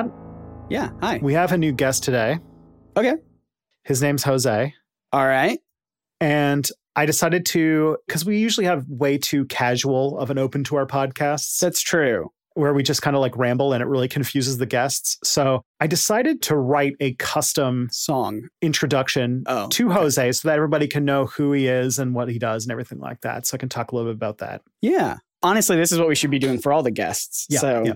Scott, Yeah. Hi. we have a new guest today. Okay. His name's Jose. All right. And I decided to, because we usually have way too casual of an open to our podcasts That's true. where we just kind of like ramble and it really confuses the guests. So I decided to write a custom Song. introduction Oh. to Jose so that everybody can know who he is and what he does and everything like that. So I can talk a little bit about that. Yeah. Honestly, this is what we should be doing for all the guests. Yeah, so yeah.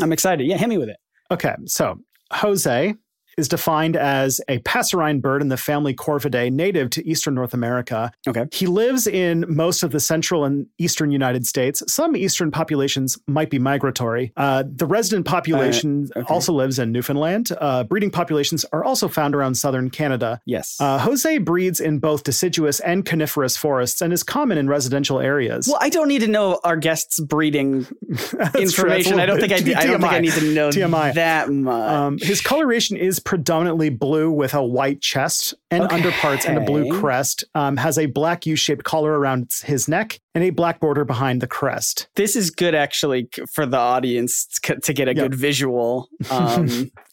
I'm excited. Yeah, hit me with it. Okay, so Jose is defined as a passerine bird in the family Corvidae, native to eastern North America. Okay. He lives in most of the central and eastern United States. Some eastern populations might be migratory. Uh, the resident population okay. also lives in Newfoundland. Uh, breeding populations are also found around southern Canada. Yes. Uh, Jose breeds in both deciduous and coniferous forests and is common in residential areas. well, I don't need to know our guests' breeding That's true. That's a information. I don't think I, I don't think I need to know TMI. that much. Um, his coloration is predominantly blue with a white chest and Okay. underparts and a blue crest. Um, has a black U-shaped collar around his neck and a black border behind the crest. this is good actually for the audience to get a Yeah. good visual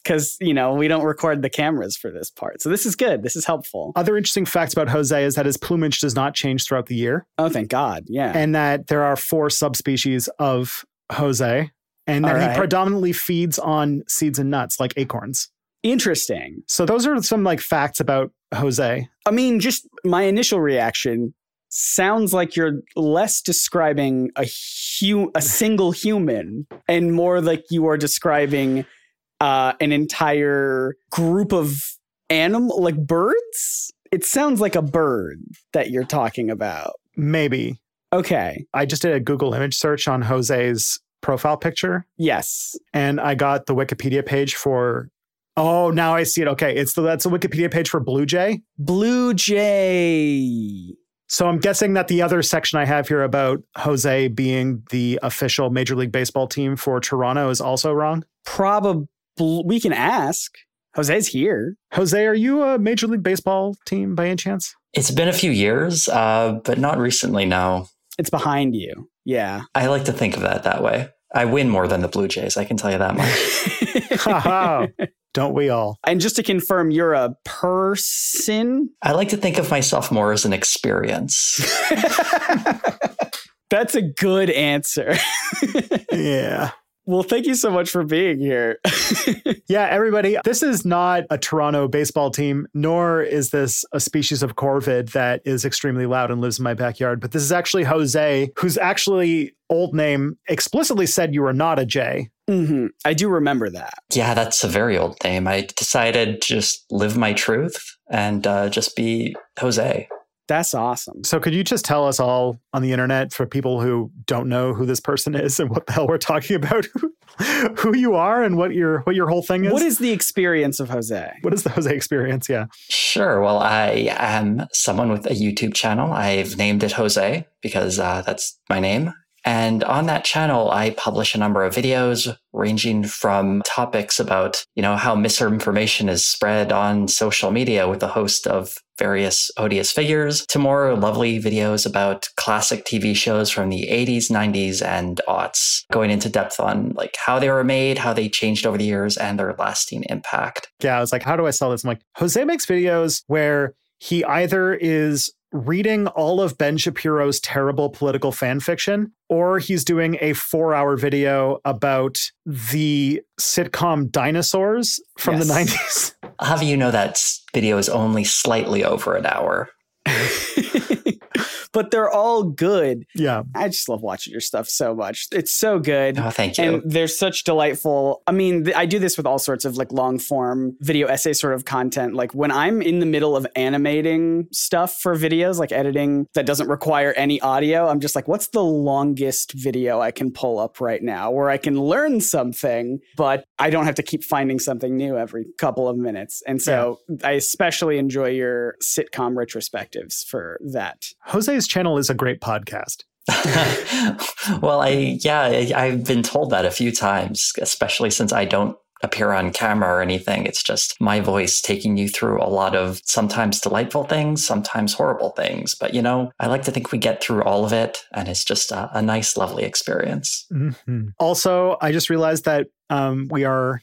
because you know we don't record the cameras for this part so this is good this is helpful Other interesting facts about Jose is that his plumage does not change throughout the year, oh thank god yeah and that there are four subspecies of Jose, and that All he predominantly feeds on seeds and nuts like acorns. Interesting. So those are some like facts about Jose. i mean just my initial reaction sounds like you're less describing a hu- a single human and more like you are describing uh, an entire group of animal like birds? It sounds like a bird that you're talking about. Maybe. Okay. I just did a Google image search on Jose's profile picture. Yes. And I got the Wikipedia page for. Oh, now I see it. Okay, it's the that's a Wikipedia page for Blue Jay. Blue Jay. So I'm guessing that the other section I have here about Jose being the official Major League Baseball team for Toronto is also wrong. Probably we can ask. Jose's here. Jose, are you a Major League Baseball team by any chance? It's been a few years, uh, but not recently, no. It's behind you. Yeah. I like to think of that that way. I win more than the Blue Jays, I can tell you that much. Haha. Don't we all? and just to confirm, you're a person? I like to think of myself more as an experience. That's a good answer. Yeah. well, thank you so much for being here. Yeah, everybody, this is not a Toronto baseball team, nor is this a species of corvid that is extremely loud and lives in my backyard. But this is actually Jose, whose actually old name explicitly said you are not a J. hmm I do remember that. yeah, that's a very old name. I decided to just live my truth and uh, just be Jose. That's awesome. So could you just tell us all on the internet for people who don't know who this person is and what the hell we're talking about, who you are and what your what your whole thing is? What is the experience of Jose? what is the Jose experience? Yeah. Sure. Well, I am someone with a YouTube channel. I've named it Jose because uh, that's my name. And on that channel, I publish a number of videos ranging from topics about, you know, how misinformation is spread on social media with a host of various odious figures to more lovely videos about classic TV shows from the 80s, 90s, and aughts, going into depth on like how they were made, how they changed over the years, and their lasting impact. Yeah, I was like, how do I sell this? I'm like, Jose makes videos where he either is reading all of Ben Shapiro's terrible political fan fiction, or he's doing a four hour video about the sitcom Dinosaurs from Yes. the 90s. I'll have you know that video is only slightly over an hour. but they're all good. Yeah. I just love watching your stuff so much. It's so good. Oh, thank you. And they're such delightful. I mean, th- I do this with all sorts of like long form video essay sort of content. Like when I'm in the middle of animating stuff for videos, like editing that doesn't require any audio, I'm just like, what's the longest video I can pull up right now where I can learn something, but I don't have to keep finding something new every couple of minutes. And so I especially enjoy your sitcom retrospectives for that. Jose's channel is a great podcast. well, I yeah, I've been told that a few times, especially since I don't appear on camera or anything. It's just my voice taking you through a lot of sometimes delightful things, sometimes horrible things. But you know, I like to think we get through all of it, and it's just a, a nice, lovely experience. Mhm. Also, I just realized that um, we are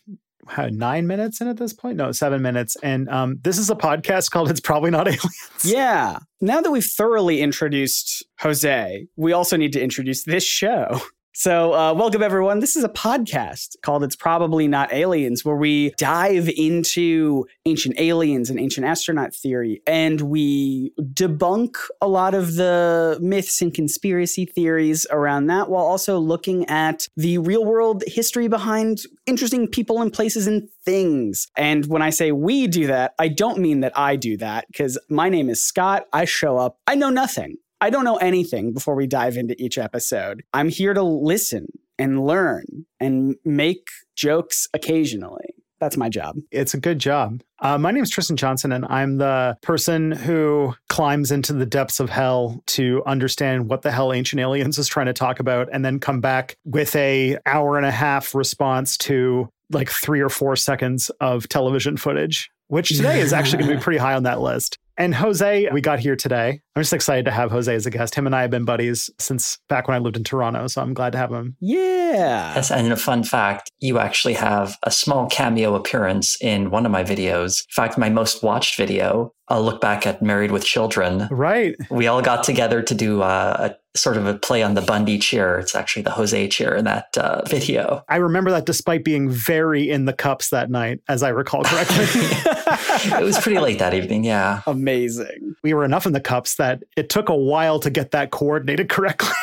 how, nine minutes in at this point. No, seven minutes. And um, this is a podcast called "It's Probably Not Aliens." Yeah. Now that we've thoroughly introduced Jose, we also need to introduce this show. So, uh, welcome everyone. This is a podcast called It's Probably Not Aliens, where we dive into ancient aliens and ancient astronaut theory, and we debunk a lot of the myths and conspiracy theories around that, while also looking at the real world history behind interesting people and places and things. And when I say we do that, I don't mean that I do that, because my name is Scott. I show up, I know nothing. I don't know anything before we dive into each episode. I'm here to listen and learn and make jokes occasionally. That's my job. It's a good job. Uh, my name is Tristan Johnson, and I'm the person who climbs into the depths of hell to understand what the hell Ancient Aliens is trying to talk about, and then come back with a hour and a half response to like three or four seconds of television footage, which today is actually going to be pretty high on that list. And Jose, we got here today. I'm just excited to have Jose as a guest. Him and I have been buddies since back when I lived in Toronto, so I'm glad to have him. Yeah. Yes, and a fun fact, you actually have a small cameo appearance in one of my videos. In fact, my most watched video, a look back at Married with Children. Right. We all got together to do uh, a sort of a play on the Bundy cheer. It's actually the Jose cheer in that uh, video. I remember that despite being very in the cups that night, as I recall correctly. it was pretty late that evening, yeah. Amazing. we were enough in the cups that it took a while to get that coordinated correctly.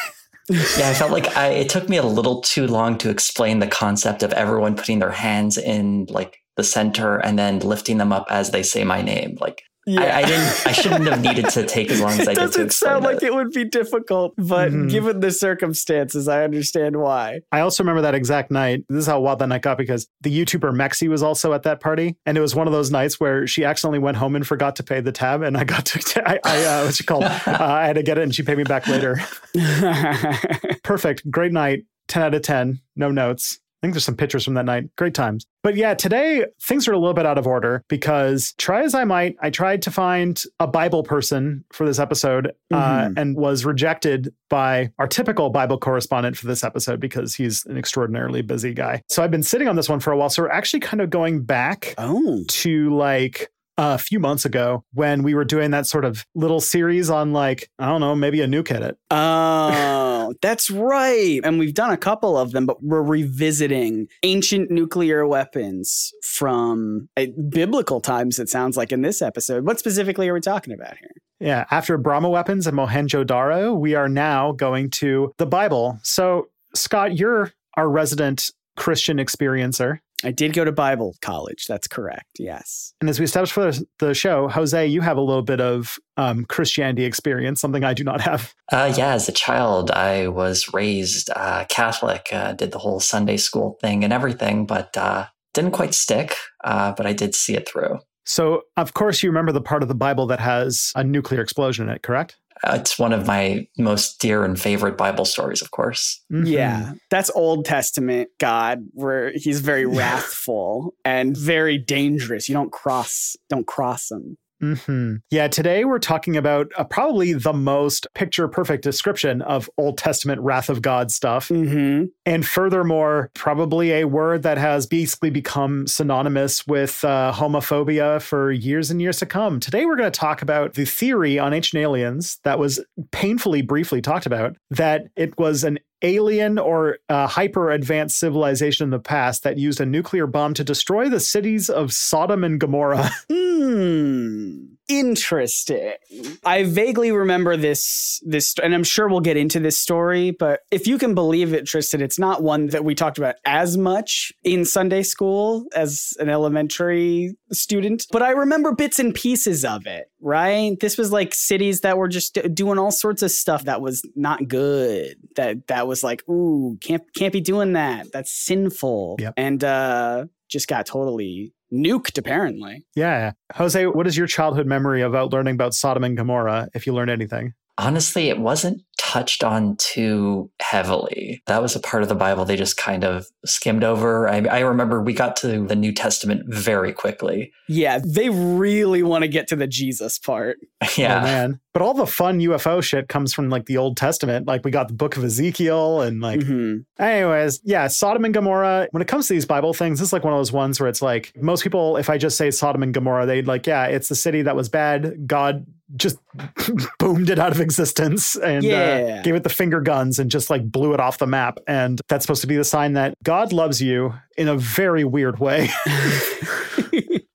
Yeah, I felt like I, it took me a little too long to explain the concept of everyone putting their hands in like the center and then lifting them up as they say my name. Like I, I didn't, I shouldn't have needed to take as long as I it did to doesn't explain sound like it. it would be difficult, but Mhm. given the circumstances, I understand why. I also remember that exact night. This is how wild that night got because the YouTuber Mexi was also at that party. And it was one of those nights where she accidentally went home and forgot to pay the tab. And I got to, I, I uh, what's it called? Uh, I had to get it and she paid me back later. Perfect. Great night. 10 out of 10. No notes. I think there's some pictures from that night. Great times. But yeah, today things are a little bit out of order because try as I might, I tried to find a Bible person for this episode uh, Mhm. and was rejected by our typical Bible correspondent for this episode because he's an extraordinarily busy guy. So I've been sitting on this one for a while. So we're actually kind of going back oh. to like a few months ago when we were doing that sort of little series on like, I don't know, maybe a nuke hit it. Oh, that's right. And we've done a couple of them, but we're revisiting ancient nuclear weapons from uh, biblical times, it sounds like in this episode. What specifically are we talking about here? Yeah, after Brahma weapons and Mohenjo-Daro, we are now going to the Bible. So, Scott, you're our resident Christian experiencer. I did go to Bible college. That's correct. Yes. And as we established for the show, Jose, you have a little bit of um, Christianity experience, something I do not have. Uh, yeah, as a child, I was raised uh, Catholic, uh, did the whole Sunday school thing and everything, but uh, didn't quite stick, uh, but I did see it through. So, of course, you remember the part of the Bible that has a nuclear explosion in it, correct? Uh, it's one of my most dear and favorite Bible stories, of course. Mhm. Yeah. That's Old Testament God, where he's very wrathful and very dangerous. You don't cross, don't cross him. Hmm Yeah, today we're talking about uh, probably the most picture perfect description of Old Testament wrath of God stuff. Mm-hmm. And furthermore, probably a word that has basically become synonymous with uh, homophobia for years and years to come. Today we're going to talk about the theory on ancient aliens that was painfully briefly talked about that it was an alien or uh, hyper advanced civilization in the past that used a nuclear bomb to destroy the cities of Sodom and Gomorrah. Hmm. Interesting. I vaguely remember this this and I'm sure we'll get into this story, but if you can believe it, Tristan, it's not one that we talked about as much in Sunday school as an elementary student, but I remember bits and pieces of it, right? This was like cities that were just doing all sorts of stuff that was not good. That that was like, ooh, can't can't be doing that. That's sinful. Yep. And uh just got totally nuked apparently. yeah. Jose, what is your childhood memory about learning about Sodom and Gomorrah, if you learned anything? Honestly, it wasn't touched on too heavily. That was a part of the Bible they just kind of skimmed over. I, I remember we got to the New Testament very quickly. Yeah, they really want to get to the Jesus part. Yeah. Oh man. But all the fun UFO shit comes from like the Old Testament. Like we got the book of Ezekiel and like Mhm. anyways, yeah, Sodom and Gomorrah. When it comes to these Bible things, this is like one of those ones where it's like most people, if I just say Sodom and Gomorrah, they'd like, yeah, it's the city that was bad. God just boomed it out of existence and Yeah. uh, gave it the finger guns and just like blew it off the map. And that's supposed to be the sign that God loves you in a very weird way.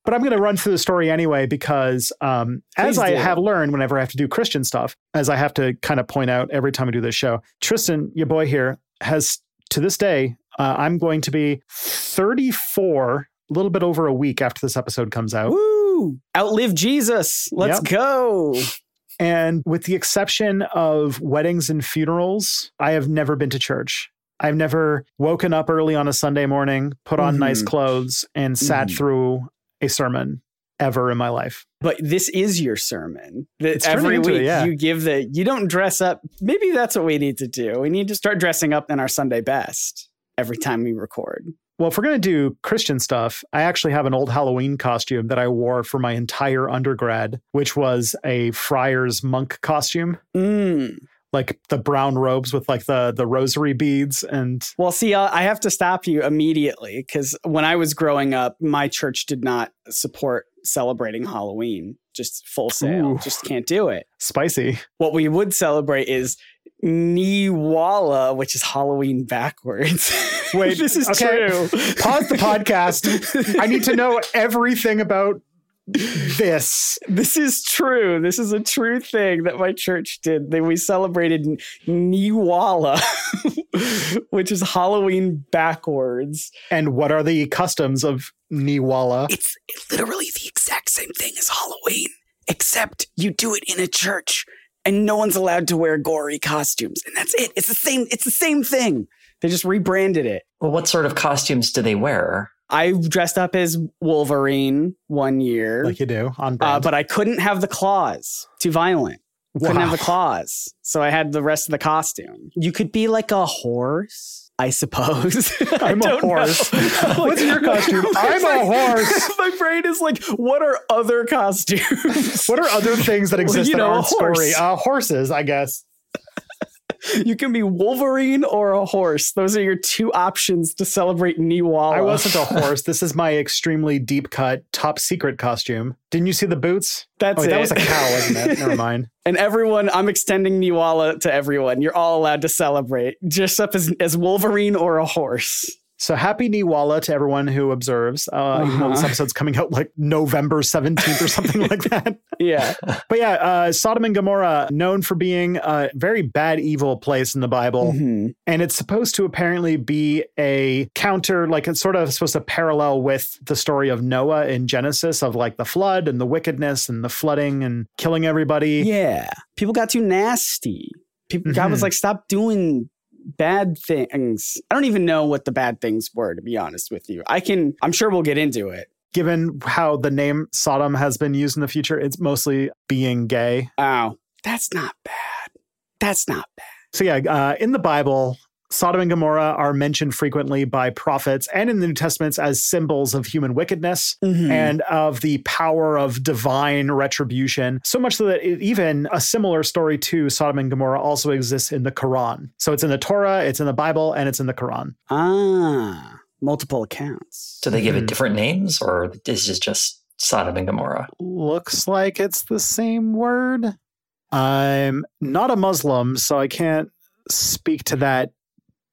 But I'm going to run through the story anyway because, um, as I do. have learned whenever I have to do Christian stuff, as I have to kind of point out every time I do this show, Tristan, your boy here, has to this day, uh, I'm going to be 34, a little bit over a week after this episode comes out. Woo! Outlive Jesus. Let's Yep. go. And with the exception of weddings and funerals, I have never been to church. I've never woken up early on a Sunday morning, put on nice Mhm. clothes, and sat Mhm. through a sermon ever in my life. But this is your sermon. That every into it, week yeah. you give the you don't dress up. Maybe that's what we need to do. We need to start dressing up in our Sunday best every time we record. Well, if we're going to do Christian stuff, I actually have an old Halloween costume that I wore for my entire undergrad, which was a friar's monk costume, Mm. like the brown robes with like the the rosary beads and Well, see, uh, I have to stop you immediately because when I was growing up, my church did not support celebrating Halloween. Just full sale. Ooh. Just can't do it. spicy. What we would celebrate is Niwala, which is Halloween backwards. Wait, this is okay. true. Pause the podcast. I need to know everything about this. This is true. This is a true thing that my church did. That we celebrated Niwala, which is Halloween backwards. And what are the customs of Niwala? It's literally the exact same thing as Halloween, except you do it in a church and no one's allowed to wear gory costumes. And that's it. It's the same, it's the same thing. They just rebranded it. Well, what sort of costumes do they wear? I dressed up as Wolverine one year, Like you do on uh, but I couldn't have the claws. Too violent. Couldn't have the claws. So I had the rest of the costume. You could be like a horse, I suppose. I I'm a horse. What's your costume? I'm a horse. My brain is like, what are other costumes? What are other things that Well, exist you that know, a aren't story? Uh, horses, I guess. You can be Wolverine or a horse. Those are your two options to celebrate Niwala. I wasn't a horse. This is my extremely deep cut, top secret costume. Didn't you see the boots? That's oh, it. that was a cow, wasn't it? Never mind. And everyone, I'm extending Niwala to everyone. You're all allowed to celebrate. Dress up as, as Wolverine or a horse. So happy Niwala to everyone who observes. Uh, Even though this Uh-huh. episode's coming out like November 17th or something like that. Yeah. But yeah, uh, Sodom and Gomorrah, known for being a very bad, evil place in the Bible. Mhm. And it's supposed to apparently be a counter, like it's sort of supposed to parallel with the story of Noah in Genesis of like the flood and the wickedness and the flooding and killing everybody. Yeah. People got too nasty. People, God was Mhm. like, stop doing bad things. I don't even know what the bad things were, to be honest with you. I can, I'm sure we'll get into it. Given how the name Sodom has been used in the future, it's mostly being gay. Oh, that's not bad. That's not bad. So yeah, uh, in the Bible, Sodom and Gomorrah are mentioned frequently by prophets and in the New Testaments as symbols of human wickedness Mhm. and of the power of divine retribution. So much so that it, even a similar story to Sodom and Gomorrah also exists in the Quran. So it's in the Torah, it's in the Bible, and it's in the Quran. ah, multiple accounts. Do they give it different names or is it just Sodom and Gomorrah? Looks like it's the same word. I'm not a Muslim, so I can't speak to that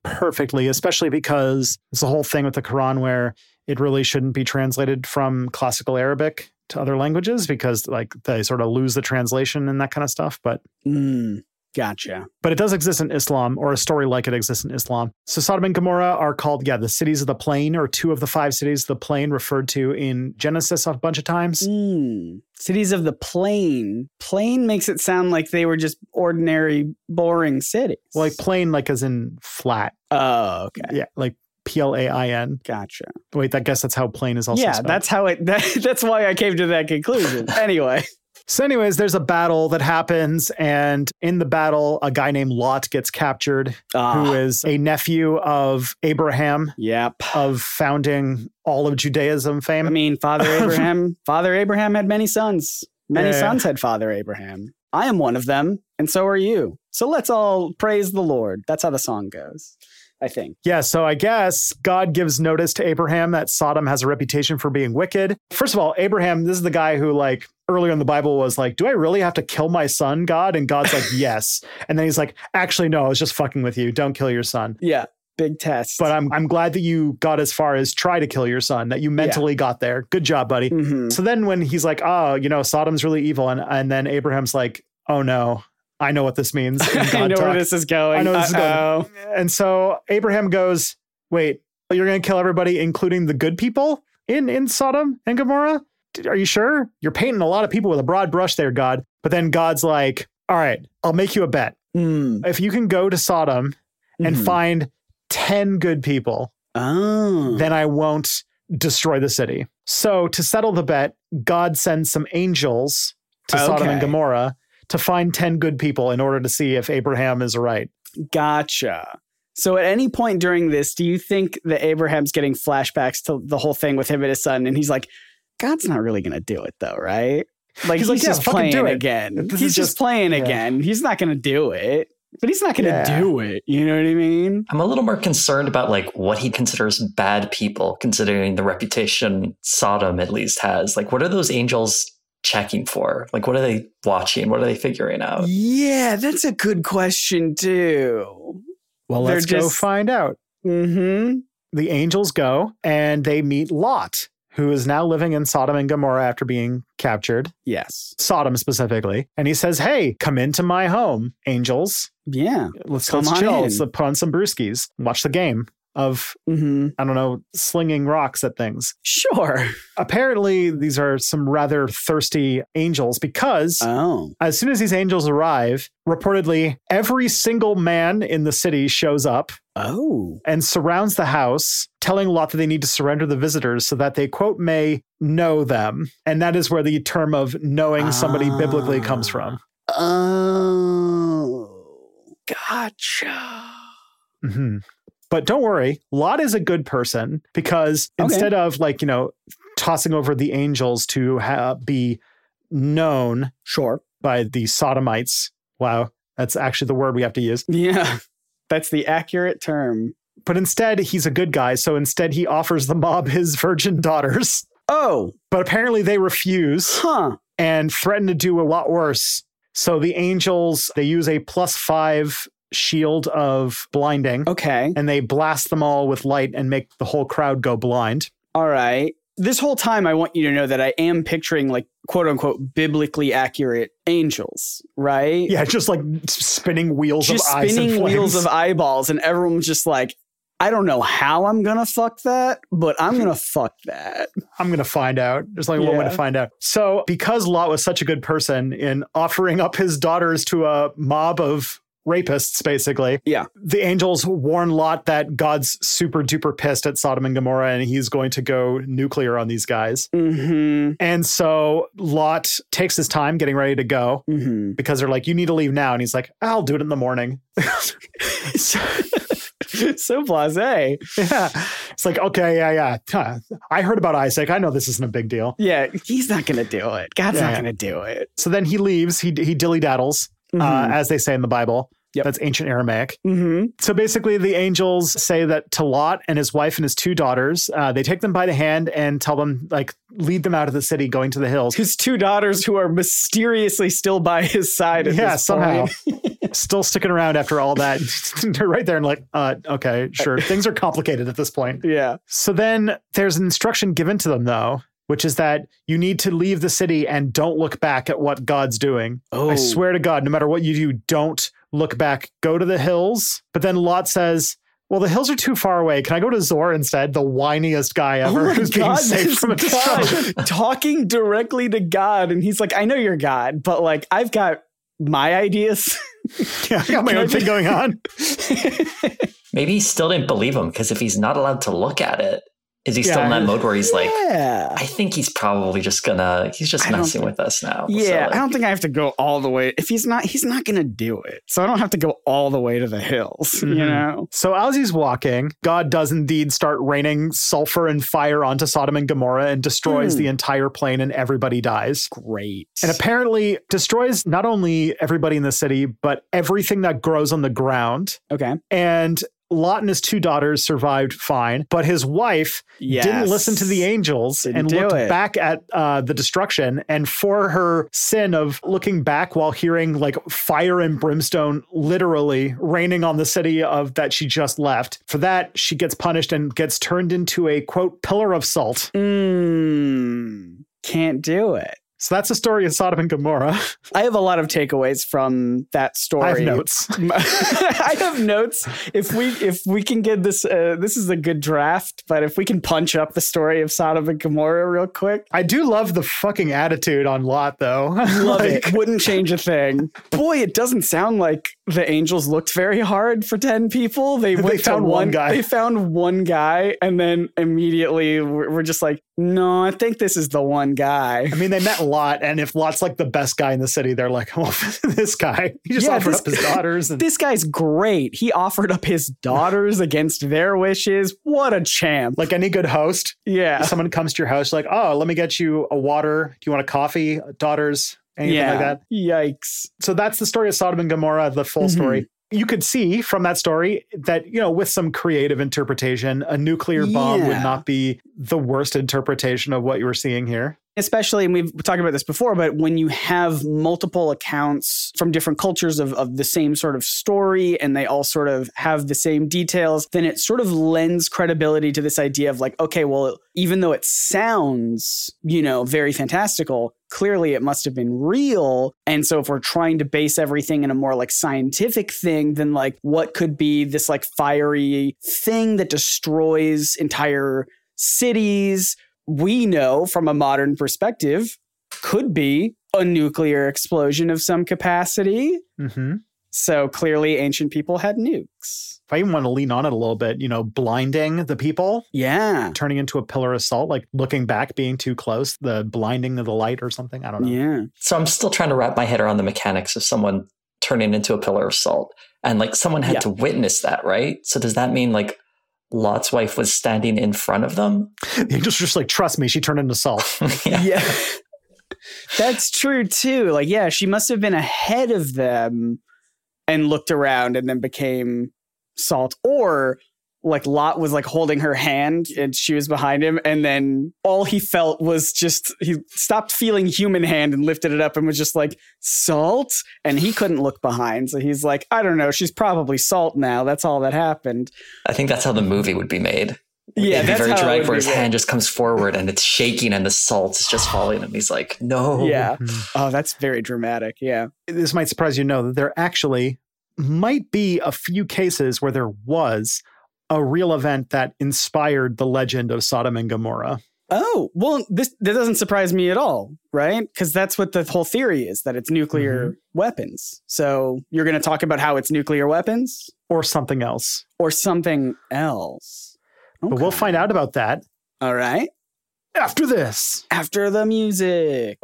perfectly, especially because it's the whole thing with the Quran where it really shouldn't be translated from classical Arabic to other languages because like they sort of lose the translation and that kind of stuff. But Mm, gotcha. but it does exist in Islam, or a story like it exists in Islam. So Sodom and Gomorrah are called, yeah, the cities of the plain, or two of the five cities of the plain referred to in Genesis a bunch of times. Mm. Cities of the plain. Plain makes it sound like they were just ordinary, boring cities. Well, Like plain, like as in flat. oh, okay, Yeah, like P L A I N. gotcha. Wait, I guess that's how plain is also yeah, spelled. that's how it. That, that's why I came to that conclusion. anyway, So, anyways, there's a battle that happens, and in the battle, a guy named Lot gets captured, who Ah, is a nephew of Abraham, yep. of founding all of Judaism fame. I mean, Father Abraham. Father Abraham had many sons. Many Yeah. sons had Father Abraham. I am one of them, and so are you. So let's all praise the Lord. That's how the song goes. I think. Yeah, so I guess God gives notice to Abraham that Sodom has a reputation for being wicked. First of all, Abraham, this is the guy who, like, earlier in the Bible was like, Do I really have to kill my son, God? And God's like, Yes. And then he's like, Actually, no, I was just fucking with you. Don't kill your son. Yeah. Big test. But I'm I'm glad that you got as far as try to kill your son, that you mentally got there. Good job, buddy. Mhm. So then when he's like, oh, you know, Sodom's really evil, and and then Abraham's like, oh no, I know what this means. I know where this is going. I know this is going. And so Abraham goes, wait, you're going to kill everybody, including the good people in in Sodom and Gomorrah? Are you sure? You're painting a lot of people with a broad brush there, God. But then God's like, all right, I'll make you a bet. Hmm. If you can go to Sodom and Mhm. find 10 good people, Oh. then I won't destroy the city. So to settle the bet, God sends some angels to Sodom and Gomorrah to find 10 good people in order to see if Abraham is right. Gotcha. So at any point during this, do you think that Abraham's getting flashbacks to the whole thing with him and his son? And he's like, God's not really going to do it though, right? Like He's he's, like, yeah, just fucking playing do it. again. This he's just, just- playing yeah. again. He's not going to do it, but he's not going to Yeah. do it. You know what I mean? I'm a little more concerned about like what he considers bad people, considering the reputation Sodom at least has. Like, what are those angels checking for? Like, what are they watching? What are they figuring out? Yeah, that's a good question too. Well, They're let's go find out. Mm-hmm. The angels go and they meet Lot, who is now living in Sodom and Gomorrah after being captured, Yes. Sodom specifically. And he says, Hey, come into my home, angels. Yeah. Let's, Come let's on chill. in." Let's put on some brewskis, watch the game of, Mm-hmm. I don't know, slinging rocks at things. Sure. apparently these are some rather thirsty angels because Oh. as soon as these angels arrive, reportedly every single man in the city shows up Oh. and surrounds the house, telling Lot that they need to surrender the visitors so that they, quote, may know them. And that is where the term of knowing somebody biblically comes from. Oh. Gotcha. hmm But don't worry, Lot is a good person because Okay. instead of like, you know, tossing over the angels to ha- be known Sure. by the sodomites. Wow, that's actually the word we have to use. Yeah. That's the accurate term. But instead, he's a good guy. So instead, he offers the mob his virgin daughters. Oh. But apparently, they refuse Huh. and threaten to do a lot worse. So the angels, they use a plus five shield of blinding Okay. and they blast them all with light and make the whole crowd go blind. All right. This whole time, I want you to know that I am picturing like quote unquote biblically accurate angels, right? Yeah, just like spinning wheels Just of eyes spinning wheels of eyeballs, and everyone's just like, I don't know how I'm gonna fuck that, but I'm gonna fuck that. I'm going to find out. There's only one way to find out. So, because Lot was such a good person in offering up his daughters to a mob of rapists, basically, Yeah. the angels warn Lot that God's super duper pissed at Sodom and Gomorrah and he's going to go nuclear on these guys. Mm-hmm. And so Lot takes his time getting ready to go Mm-hmm. because they're like, you need to leave now. And he's like, I'll do it in the morning. so blasé. Yeah. It's like, okay, yeah, yeah. Huh. I heard about Isaac. I know this isn't a big deal. Yeah, he's not gonna do it. God's Yeah, not yeah. gonna do it. So then he leaves. He he dilly daddles, uh, Mhm. as they say in the Bible. Yep. That's ancient Aramaic. Mm-hmm. So basically, the angels say that to Lot and his wife and his two daughters, uh, they take them by the hand and tell them, like, lead them out of the city, going to the hills. His two daughters, who are mysteriously still by his side. At Yeah, somehow. Still sticking around after all that. They're right there and like, uh, okay, sure. Things are complicated at this point. yeah. So then there's an instruction given to them, though, which is that you need to leave the city and don't look back at what God's doing. Oh, I swear to God, no matter what you do, don't look back. Go to the hills. But then Lot says, well, the hills are too far away. Can I go to Zoar instead? The whiniest guy Oh ever my who's being saved from a destruction. talking directly to God, and he's like, "I know you're God, but like, I've got my ideas." yeah, I got my own thing going on. Maybe he still didn't believe him because if he's not allowed to look at it, is he still Yeah. in that mode where he's like, yeah, I think he's probably just gonna, he's just messing think- with us now. yeah. So, I don't think I have to go all the way. If he's not, he's not gonna do it. So I don't have to go all the way to the hills. You Mhm. know? So as he's walking, God does indeed start raining sulfur and fire onto Sodom and Gomorrah and destroys Hmm. the entire plain and everybody dies. Great. And apparently destroys not only everybody in the city, but everything that grows on the ground. okay. And Lot and his two daughters survived fine, but his wife didn't listen to the angels Didn't and looked it. back at uh, the destruction. And for her sin of looking back while hearing like fire and brimstone literally raining on the city of that she just left, for that she gets punished and gets turned into a quote pillar of salt. Mm, can't do it. So that's the story of Sodom and Gomorrah. I have a lot of takeaways from that story. I have notes. I have notes. If we if we can get this, uh, this is a good draft. But if we can punch up the story of Sodom and Gomorrah real quick, I do love the fucking attitude on Lot though. love Like, it. Wouldn't change a thing. Boy, it doesn't sound like the angels looked very hard for ten people. They, They found one guy. They found one guy, and then immediately we're, we're just like, no, I think this is the one guy. I mean, they met Lot, and if Lot's like the best guy in the city, they're like, "Oh, this guy, he just Yeah, offered this- up his daughters." And This guy's great. He offered up his daughters against their wishes. What a champ. like any good host, yeah. someone comes to your house, like, "Oh, let me get you a water. Do you want a coffee, daughters, anything yeah. like that?" Yikes. So that's the story of Sodom and Gomorrah, the full Mhm. story. You could see from that story that, you know, with some creative interpretation, a nuclear bomb would not be the worst interpretation of what you were seeing here. Especially, and we've talked about this before, but when you have multiple accounts from different cultures of, of the same sort of story and they all sort of have the same details, then it sort of lends credibility to this idea of like, okay, well, even though it sounds, you know, very fantastical, clearly it must have been real. And so if we're trying to base everything in a more like scientific thing, then like what could be this like fiery thing that destroys entire cities? We know from a modern perspective could be a nuclear explosion of some capacity. hmm So clearly ancient people had nukes. If I even want to lean on it a little bit, you know, blinding the people, Yeah. turning into a pillar of salt, like looking back, being too close, the blinding of the light or something. I don't know. Yeah. So I'm still trying to wrap my head around the mechanics of someone turning into a pillar of salt. And like someone had Yeah. to witness that, right? So does that mean like Lot's wife was standing in front of them? The angels just like, trust me, she turned into salt. yeah. yeah. That's true too. Like, yeah, she must have been ahead of them and looked around and then became salt. Or like Lot was like holding her hand and she was behind him. And then all he felt was just he stopped feeling human hand and lifted it up and was just like, salt. And he couldn't look behind. So he's like, I don't know. She's probably salt now. That's all that happened. I think that's how the movie would be made. Yeah, It'd be that's very how it dramatic where his made. hand just comes forward and it's shaking and the salt is just falling and he's like, no. Yeah. Mhm. Oh, that's very dramatic. Yeah. This might surprise you to know that there actually might be a few cases where there was a real event that inspired the legend of Sodom and Gomorrah. Oh, well, this that doesn't surprise me at all, right? Because that's what the whole theory is that it's nuclear mm-hmm. weapons. So you're going to talk about how it's nuclear weapons Or something else. or something else. But we'll find out about that All right. after this. After the music.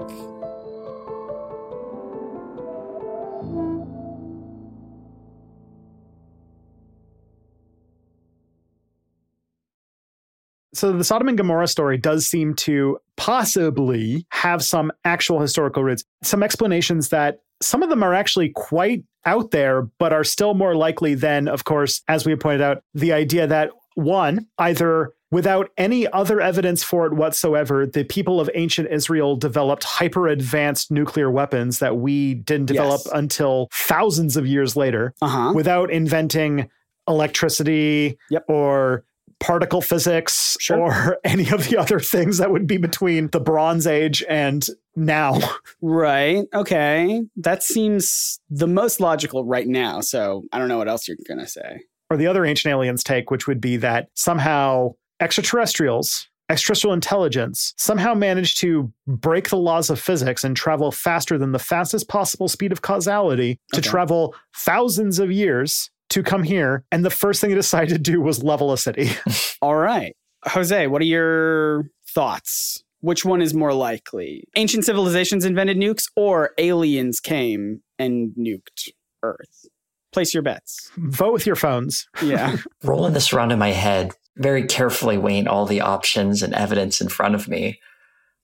So the Sodom and Gomorrah story does seem to possibly have some actual historical roots, some explanations that some of them are actually quite out there, but are still more likely than, of course, as we pointed out, the idea that one, either without any other evidence for it whatsoever, the people of ancient Israel developed hyper advanced nuclear weapons that we didn't develop Yes. until thousands of years later Uh huh. without inventing electricity Yep. or particle physics Sure. or any of the other things that would be between the Bronze Age and now. Right. Okay. That seems the most logical right now. So I don't know what else you're going to say. Or the other ancient aliens take, which would be that somehow extraterrestrials, extraterrestrial intelligence, somehow managed to break the laws of physics and travel faster than the fastest possible speed of causality to Okay. travel thousands of years to come here. And the first thing they decided to do was level a city. All right. Jose, what are your thoughts? Which one is more likely? Ancient civilizations invented nukes or aliens came and nuked Earth? Place your bets. Vote with your phones. Yeah. Rolling this around in my head, very carefully weighing all the options and evidence in front of me,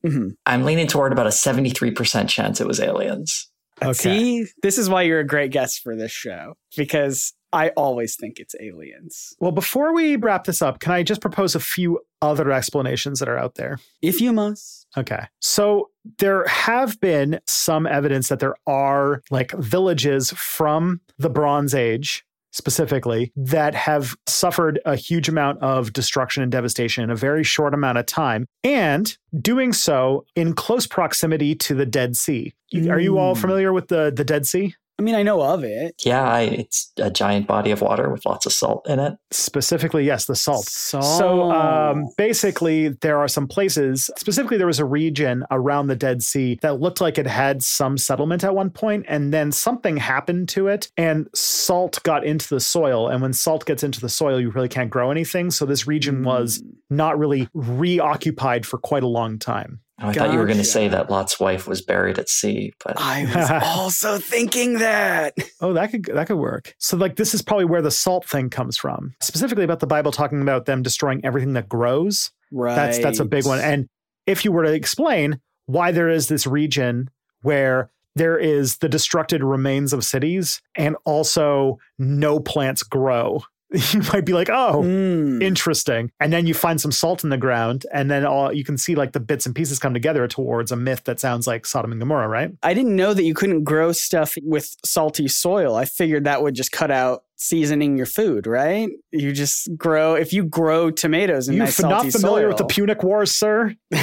hmm I'm leaning toward about a 73% chance it was aliens. Okay. See, this is why you're a great guest for this show because I always think it's aliens. Well, before we wrap this up, can I just propose a few other explanations that are out there? If you must. Okay. So there have been some evidence that there are like villages from the Bronze Age specifically that have suffered a huge amount of destruction and devastation in a very short amount of time and doing so in close proximity to the Dead Sea. You- Are you all Mm. familiar with the the Dead Sea? I mean, I know of it. Yeah, I, it's a giant body of water with lots of salt in it. Specifically, yes, the salt. Salt. So um, basically, there are some places, specifically, there was a region around the Dead Sea that looked like it had some settlement at one point, and then something happened to it, and salt got into the soil. And when salt gets into the soil, you really can't grow anything. So this region was Mm. not really reoccupied for quite a long time. Oh, I thought you were going to say that Lot's wife was buried at sea, but I was also thinking that. Oh, that could that could work. So like this is probably where the salt thing comes from. Specifically about the Bible talking about them destroying everything that grows. Right. That's that's a big one. And if you were to explain why there is this region where there is the destructed remains of cities and also no plants grow, you might be like, oh, Mm. interesting. And then you find some salt in the ground, and then all you can see like the bits and pieces come together towards a myth that sounds like Sodom and Gomorrah, right? I didn't know that you couldn't grow stuff with salty soil. I figured that would just cut out seasoning your food, right? You just grow if you grow tomatoes in You nice not familiar with the. Punic Wars, sir?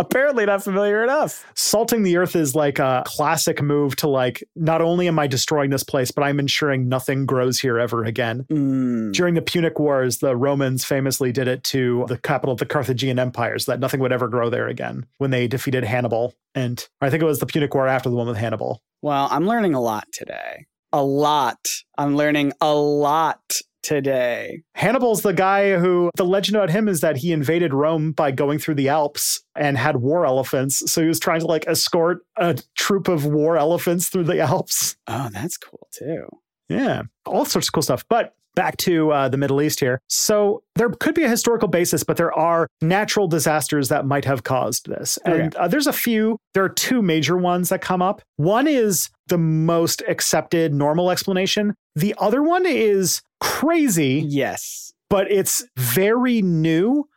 Apparently not familiar enough. salting the earth is like a classic move to like not only am I destroying this place, but I'm ensuring nothing grows here ever again. Mm. During the Punic Wars, the Romans famously did it to the capital of the Carthaginian Empire so that nothing would ever grow there again when they defeated Hannibal. And I think it was the Punic War after the one with Hannibal. Well, I'm learning a lot today. A lot. I'm learning a lot today. Hannibal's the guy who the legend about him is that he invaded Rome by going through the Alps and had war elephants. So he was trying to like escort a troop of war elephants through the Alps. Oh, that's cool too. Yeah, all sorts of cool stuff. But back to uh, the Middle East here. So there could be a historical basis, but there are natural disasters that might have caused this. And uh, there's a few. There are two major ones that come up. One is the most accepted normal explanation. The other one is crazy, Yes. but it's very new.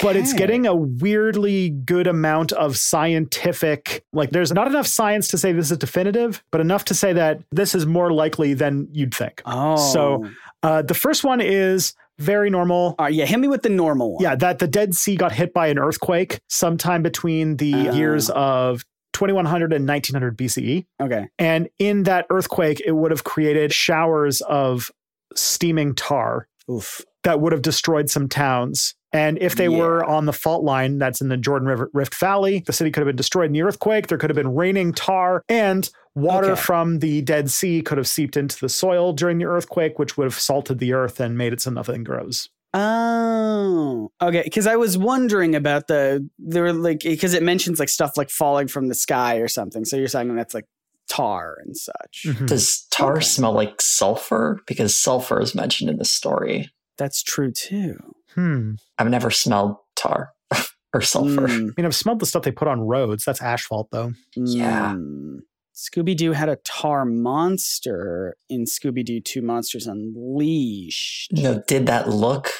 But it's getting a weirdly good amount of scientific, like, there's not enough science to say this is definitive, but enough to say that this is more likely than you'd think. Oh. So- Uh, the first one is very normal. All right, yeah, hit me with the normal one. Yeah, that the Dead Sea got hit by an earthquake sometime between the Oh. years of 2100 and 1900 BCE. Okay. And in that earthquake, it would have created showers of steaming tar Oof. that would have destroyed some towns. And if they Yeah. were on the fault line that's in the Jordan River Rift Valley, the city could have been destroyed in the earthquake. There could have been raining tar, and water Okay. from the Dead Sea could have seeped into the soil during the earthquake, which would have salted the earth and made it so nothing grows. Oh, okay. Because I was wondering about the there were like because it mentions like stuff like falling from the sky or something. So you're saying that's like tar and such. Mhm. does tar Okay. smell like sulfur? Because sulfur is mentioned in the story. That's true too. Hmm. I've never smelled tar or sulfur. Mm, I mean, I've smelled the stuff they put on roads. That's asphalt, though. Yeah. mm. Scooby Doo had a tar monster in Scooby Doo 2 Monsters Unleashed. No, did that look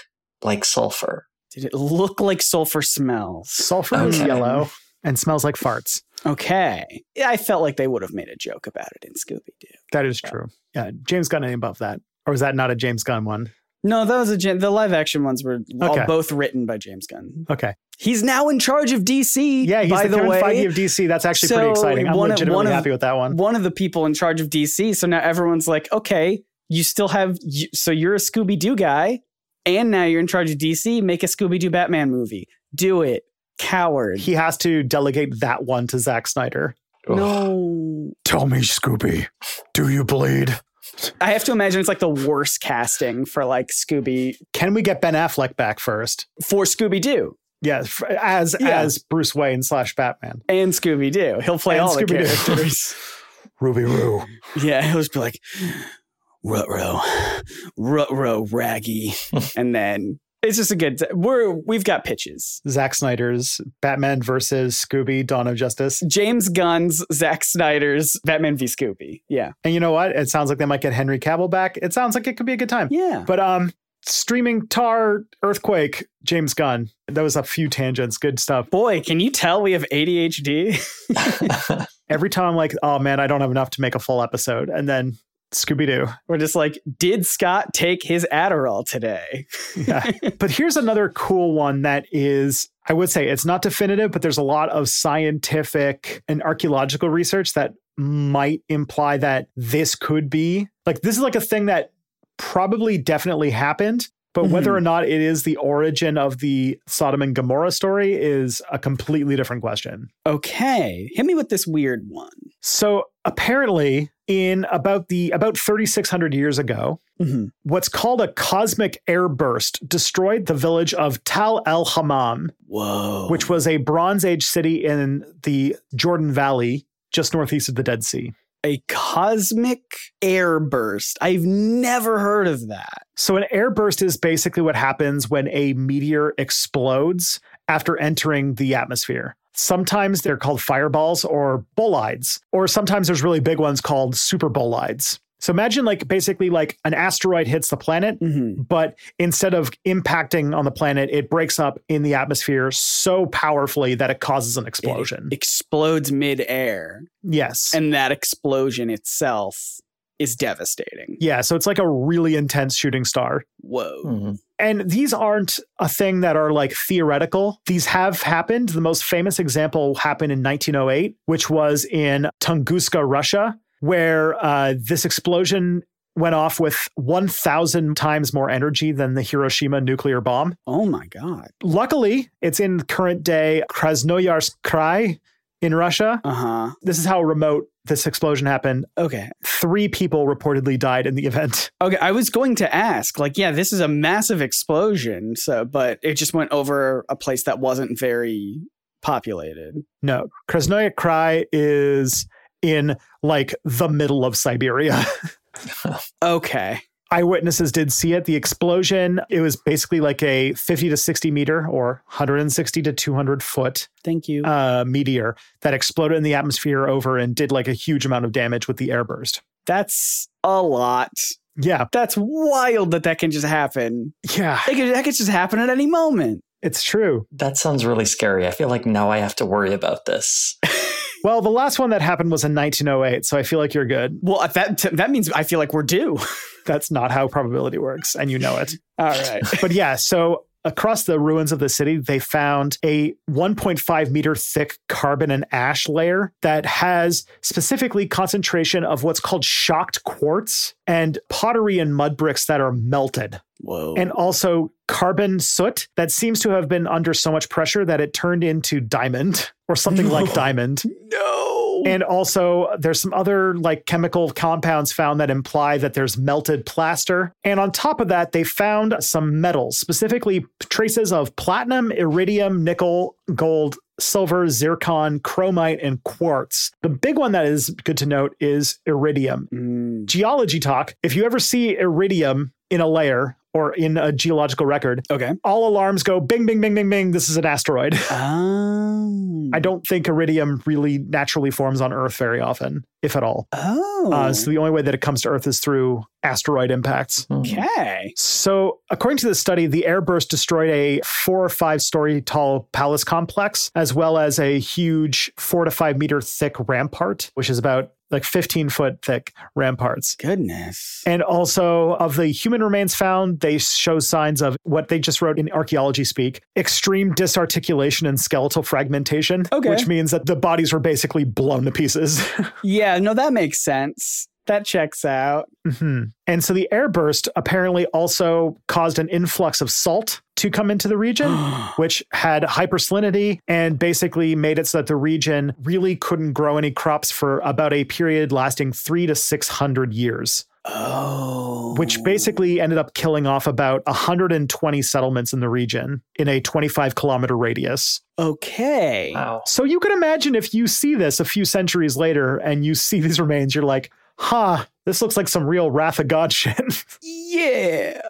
like sulfur? Did it look like sulfur smells? Sulfur is yellow and smells like farts. Okay. I felt like they would have made a joke about it in Scooby Doo. That is true. Yeah, James Gunn ain't above that. Or was that not a James Gunn one? No, that was a the live action ones were all Okay. both written by James Gunn. Okay. He's now in charge of DC. Yeah, he's by the, the, Kevin way. Feige of DC. That's actually pretty exciting. I'm one of- legitimately one of- happy with that one. one of the people in charge of DC. So now everyone's like, okay, you still have, so you're a Scooby Doo guy, and now you're in charge of DC. Make a Scooby Doo Batman movie. Do it, coward. He has to delegate that one to Zack Snyder. Ugh. no, Tell me, Scooby, do you bleed? I have to imagine it's like the worst casting for like Scooby Can we get Ben Affleck back first? for Scooby Doo Yeah, as Yeah. as Bruce Wayne slash Batman. and Scooby Doo. He'll play And all the Scooby-Doo. characters. Ruby Roo. yeah, he'll just be like, Rutro, Rutro, Raggy, and then it's just a good. We're we've got pitches. Zack Snyder's Batman versus Scooby: Dawn of Justice. James Gunn's, Zack Snyder's Batman v Scooby. Yeah. And you know what? It sounds like they might get Henry Cavill back. It sounds like it could be a good time. Yeah. But um, streaming Tar Earthquake, James Gunn. That was a few tangents. Good stuff. Boy, can you tell we have ADHD? Every time I'm like, oh man, I don't have enough to make a full episode, and then Scooby Doo. We're just like, did Scott take his Adderall today? Yeah. but here's another cool one that is, I would say it's not definitive, but there's a lot of scientific and archaeological research that might imply that this could be like, this is like a thing that probably definitely happened. But whether Mhm. or not it is the origin of the Sodom and Gomorrah story is a completely different question. Okay. Hit me with this weird one. So apparently, in about the about 3,600 years ago, Mhm. what's called a cosmic airburst destroyed the village of Tal el Hammam, Whoa. which was a Bronze Age city in the Jordan Valley, just northeast of the Dead Sea. A cosmic airburst. I've never heard of that. So, an airburst is basically what happens when a meteor explodes after entering the atmosphere. Sometimes they're called fireballs or bolides, or sometimes there's really big ones called super bolides. So imagine like basically like an asteroid hits the planet, Mm-hmm. but instead of impacting on the planet, it breaks up in the atmosphere so powerfully that it causes an explosion. Explodes midair, yes. and that explosion itself is devastating. yeah, so it's like a really intense shooting star. Whoa. Mhm. And these aren't a thing that are like theoretical. These have happened. The most famous example happened in 1908, which was in Tunguska, Russia, where uh, this explosion went off with 1,000 times more energy than the Hiroshima nuclear bomb. Oh my God. Luckily, it's in current day Krasnoyarsk Krai in Russia. Uh huh. This is how remote this explosion happened. Okay. Three people reportedly died in the event. Okay. I was going to ask, like, yeah, this is a massive explosion. So, but it just went over a place that wasn't very populated. No, Krasnoya Krai is in like the middle of Siberia. Okay. Eyewitnesses did see it. The explosion, it was basically like a 50 to 60 meter or 160 to 200 foot Thank you. uh, meteor that exploded in the atmosphere over and did like a huge amount of damage with the airburst. That's a lot. Yeah. That's wild that that can just happen. Yeah. It could, that could just happen at any moment. It's true. That sounds really scary. I feel like now I have to worry about this. Well, the last one that happened was in 1908, so I feel like you're good. Well, that that means I feel like we're due. That's not how probability works, and you know it. All right. but yeah, so across the ruins of the city, they found a 1.5 meter thick carbon and ash layer that has specifically concentration of what's called shocked quartz and pottery and mud bricks that are melted, Whoa. and also carbon soot that seems to have been under so much pressure that it turned into diamond or something like diamond. no. And also, there's some other like chemical compounds found that imply that there's melted plaster. And on top of that, they found some metals, specifically traces of platinum, iridium, nickel, gold, silver, zircon, chromite, and quartz. The big one that is good to note is iridium. Mm, Geology talk if you ever see iridium in a layer, or in a geological record, Okay. all alarms go bing, bing, bing, bing, bing. This is an asteroid. Oh. I don't think iridium really naturally forms on Earth very often, if at all. Oh. Uh, so the only way that it comes to Earth is through asteroid impacts. okay. So, according to the study, the airburst destroyed a four or five story tall palace complex, as well as a huge four to five meter thick rampart, which is about like 15 foot thick ramparts. Goodness. And also, of the human remains found, they show signs of what they just wrote in archaeology speak extreme disarticulation and skeletal fragmentation, Okay. which means that the bodies were basically blown to pieces. Yeah, no, that makes sense. That checks out. Mhm. And so the airburst apparently also caused an influx of salt to come into the region, which had hypersalinity and basically made it so that the region really couldn't grow any crops for about a period lasting three to 600 years, oh. which basically ended up killing off about 120 settlements in the region in a 25 kilometer radius. Okay. Wow. So you can imagine if you see this a few centuries later and you see these remains, you're like, huh, this looks like some real Wrath of God shit. Yeah.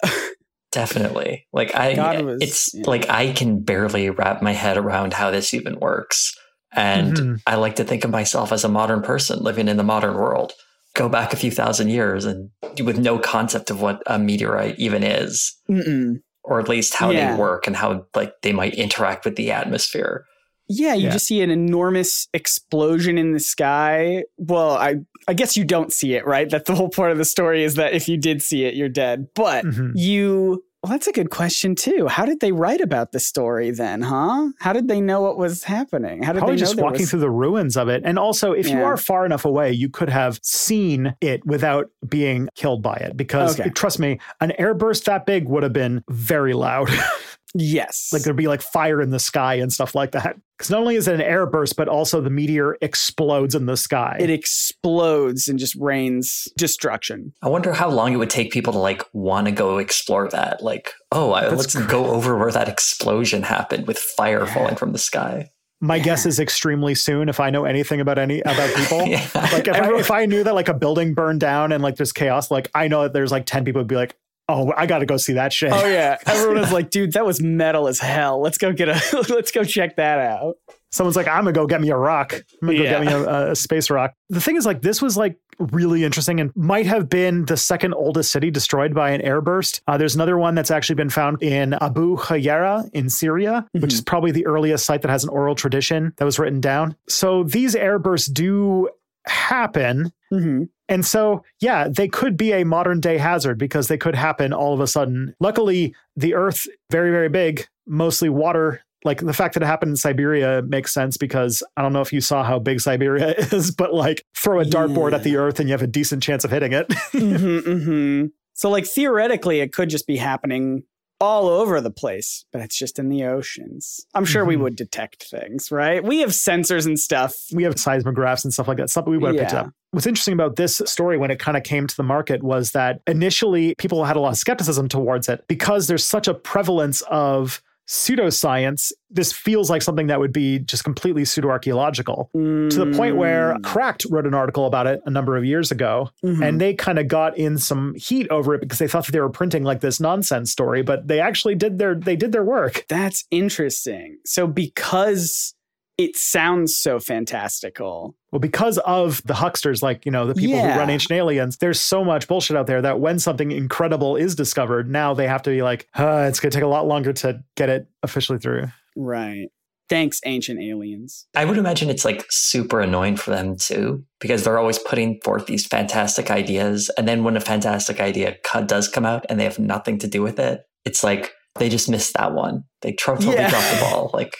Definitely. Like I God was- it's yeah. like I can barely wrap my head around how this even works. And Mhm. I like to think of myself as a modern person living in the modern world. Go back a few thousand years and with no concept of what a meteorite even is, Mm-mm. or at least how Yeah. they work and how like they might interact with the atmosphere. Yeah, you Yeah. just see an enormous explosion in the sky. Well, I I guess you don't see it, right? That the whole part of the story is that if you did see it, you're dead. But Mhm. you well, that's a good question too. How did they write about the story then, huh? How did they know what was happening? How did Probably they know just walking was- through the ruins of it. And also, if you are far enough away, you could have seen it without being killed by it. Because Okay. trust me, an airburst that big would have been very loud. Yes. like there'd be like fire in the sky and stuff like that. Because not only is it an airburst, but also the meteor explodes in the sky. it explodes and just rains destruction. I wonder how long it would take people to like want to go explore that. Like, oh, I, let's cr- go over where that explosion happened with fire Yeah. falling from the sky. My guess is extremely soon if I know anything about any about people. Yeah. Like if I, if I knew that like a building burned down and like there's chaos, like I know that there's like 10 people would be like, oh, I got to go see that shit. Oh yeah. Everyone was like, dude, that was metal as hell. Let's go get a let's go check that out. Someone's like, I'm gonna go get me a rock. I'm gonna go get me a, a space rock. The thing is, like, this was like really interesting and might have been the second oldest city destroyed by an airburst. Uh, there's another one that's actually been found in Abu Hureyra in Syria, which is probably the earliest site that has an oral tradition that was written down. So these airbursts do happen. hmm And so, yeah, they could be a modern day hazard because they could happen all of a sudden. Luckily, the Earth, very, very big, mostly water. Like the fact that it happened in Siberia makes sense because I don't know if you saw how big Siberia is, but like throw a dartboard Yeah. at the Earth and you have a decent chance of hitting it. hmm hmm So like theoretically, it could just be happening all over the place, but it's just in the oceans. I'm sure we Mhm. would detect things, right? We have sensors and stuff. we have seismographs and stuff like that. Something we would have picked up. What's interesting about this story when it kind of came to the market was that initially people had a lot of skepticism towards it because there's such a prevalence of pseudoscience. This feels like something that would be just completely pseudo archaeological. To the point where Mm. Cracked wrote an article about it a number of years ago, Mhm. and they kind of got in some heat over it because they thought that they were printing like this nonsense story, but they actually did their they did their work. That's interesting. So because it sounds so fantastical. Well, because of the hucksters, like, you know, the people Yeah. who run ancient aliens, there's so much bullshit out there that when something incredible is discovered, now they have to be like, uh, it's going to take a lot longer to get it officially through. Right. Thanks, ancient aliens. I would imagine it's like super annoying for them too, because they're always putting forth these fantastic ideas. And then when a fantastic idea does come out and they have nothing to do with it, it's like they just missed that one. They tro- totally Yeah. dropped the ball. Like,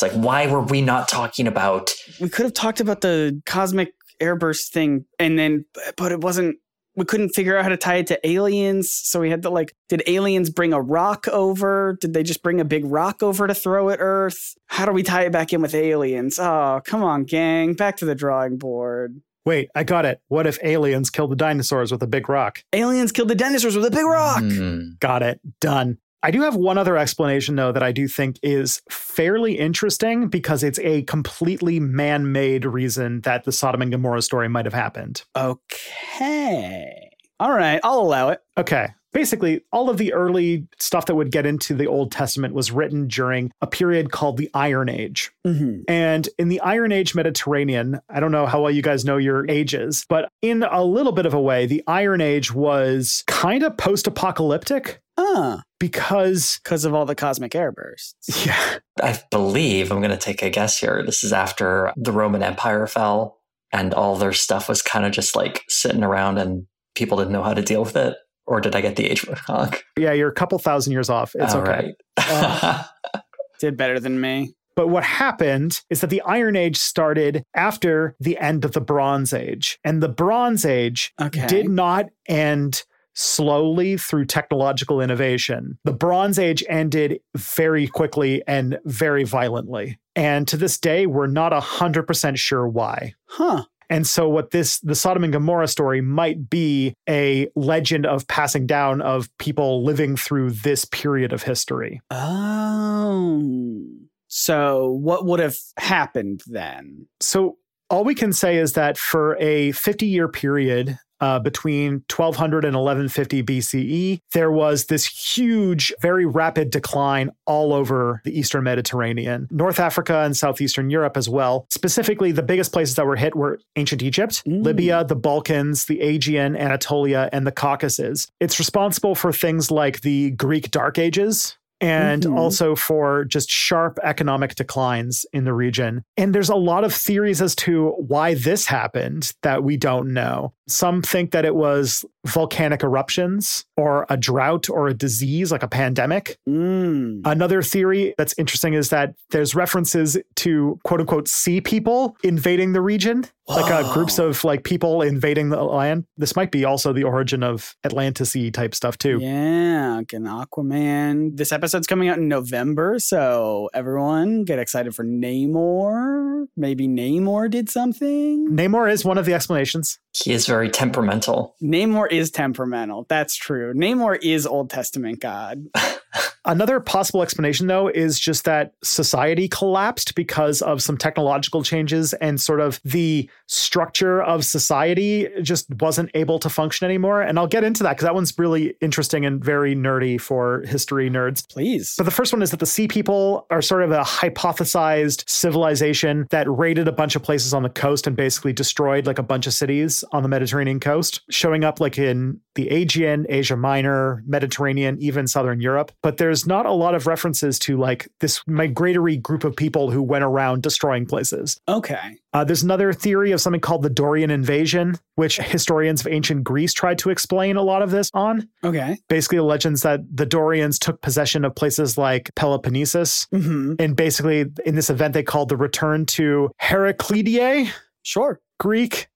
it's like, why were we not talking about? We could have talked about the cosmic airburst thing and then but it wasn't we couldn't figure out how to tie it to aliens, so we had to like did aliens bring a rock over? Did they just bring a big rock over to throw at Earth? How do we tie it back in with aliens? Oh, come on, gang. Back to the drawing board. Wait, I got it. What if aliens killed the dinosaurs with a big rock? Aliens killed the dinosaurs with a big rock. Hmm. Got it. Done. I do have one other explanation, though, that I do think is fairly interesting because it's a completely man made reason that the Sodom and Gomorrah story might have happened. Okay. All right, I'll allow it. Okay. Basically all of the early stuff that would get into the Old Testament was written during a period called the Iron Age. Mhm. And in the Iron Age Mediterranean, I don't know how well you guys know your ages, but in a little bit of a way, the Iron Age was kind of post apocalyptic Ah, because, because of all the cosmic airbursts. yeah, I believe I'm going to take a guess here. This is after the Roman Empire fell and all their stuff was kind of just like sitting around and people didn't know how to deal with it. Or did I get the age wrong? yeah, you're a couple thousand years off. It's All okay. right. Did better than me. But what happened is that the Iron Age started after the end of the Bronze Age. And the Bronze Age Okay. did not end slowly through technological innovation. The Bronze Age ended very quickly and very violently. And to this day, we're not 100% sure why. Huh. And so, what this, the Sodom and Gomorrah story might be a legend of passing down of people living through this period of history. Oh. So what would have happened then? So all we can say is that for a 50 year period uh, between 1200 and 1150 BCE, there was this huge, very rapid decline all over the Eastern Mediterranean, North Africa and Southeastern Europe as well. Specifically, the biggest places that were hit were ancient Egypt. Libya, the Balkans, the Aegean, Anatolia, and the Caucasus. It's responsible for things like the Greek Dark Ages, and Mhm. also for just sharp economic declines in the region. And there's a lot of theories as to why this happened that we don't know. Some think that it was volcanic eruptions or a drought or a disease like a pandemic. Mm. Another theory that's interesting is that there's references to quote unquote sea people invading the region, like uh, groups of like people invading the land. This might be also the origin of Atlantis type stuff too. Yeah, like an Aquaman. This episode's coming out in November, so everyone get excited for Namor. Maybe Namor did something. Namor is one of the explanations. He is very temperamental. Namor is temperamental. That's true. Namor is Old Testament God. Another possible explanation, though, is just that society collapsed because of some technological changes and sort of the structure of society just wasn't able to function anymore. And I'll get into that because that one's really interesting and very nerdy for history nerds. Please. But the first one is that the Sea People are sort of a hypothesized civilization that raided a bunch of places on the coast and basically destroyed like a bunch of cities on the Mediterranean coast, showing up like in the Aegean, Asia Minor, Mediterranean, even Southern Europe. But there's not a lot of references to like this migratory group of people who went around destroying places. okay. Uh, there's another theory of something called the Dorian invasion, which historians of ancient Greece tried to explain a lot of this on Okay. basically the legends that the Dorians took possession of places like Peloponnesus. hmm And basically, in this event, they called the return to Heraclidae, Sure. Greek.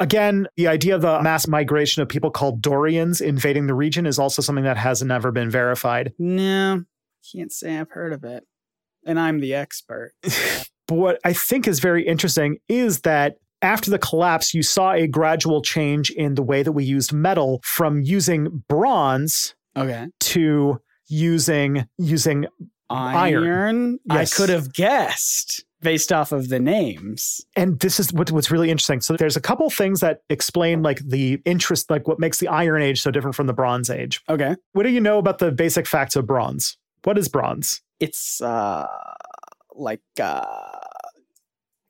Again, the idea of the mass migration of people called Dorians invading the region is also something that has never been verified. No, can't say I've heard of it. And I'm the expert. But what I think is very interesting is that after the collapse, you saw a gradual change in the way that we used metal from using bronze Okay. to using using Iron. Iron. Yes. I could have guessed based off of the names. and this is what, what's really interesting. So there's a couple things that explain like the interest, like what makes the Iron Age so different from the Bronze Age. Okay. What do you know about the basic facts of bronze? What is bronze? It's uh like uh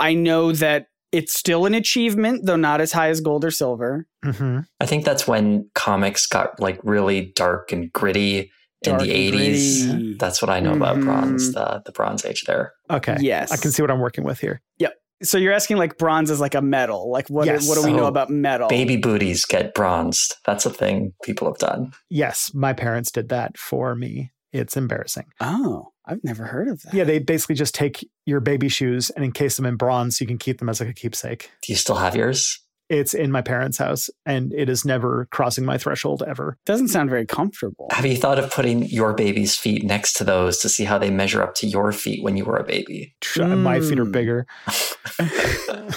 I know that it's still an achievement, though not as high as gold or silver. hmm I think that's when comics got like really dark and gritty Dark in the 80s. That's what I know about Mhm. bronze, the, the Bronze Age there. Okay. Yes. I can see what I'm working with here. Yep. So you're asking like bronze is like a metal. Like what Yes. what do we know So about metal? Baby booties get bronzed. That's a thing people have done. Yes, my parents did that for me. It's embarrassing. Oh, I've never heard of that. Yeah, they basically just take your baby shoes and encase them in bronze so you can keep them as like a keepsake. Do you still have yours? It's in my parents' house and it is never crossing my threshold ever. Doesn't sound very comfortable. Have you thought of putting your baby's feet next to those to see how they measure up to your feet when you were a baby? My feet are Mm. bigger.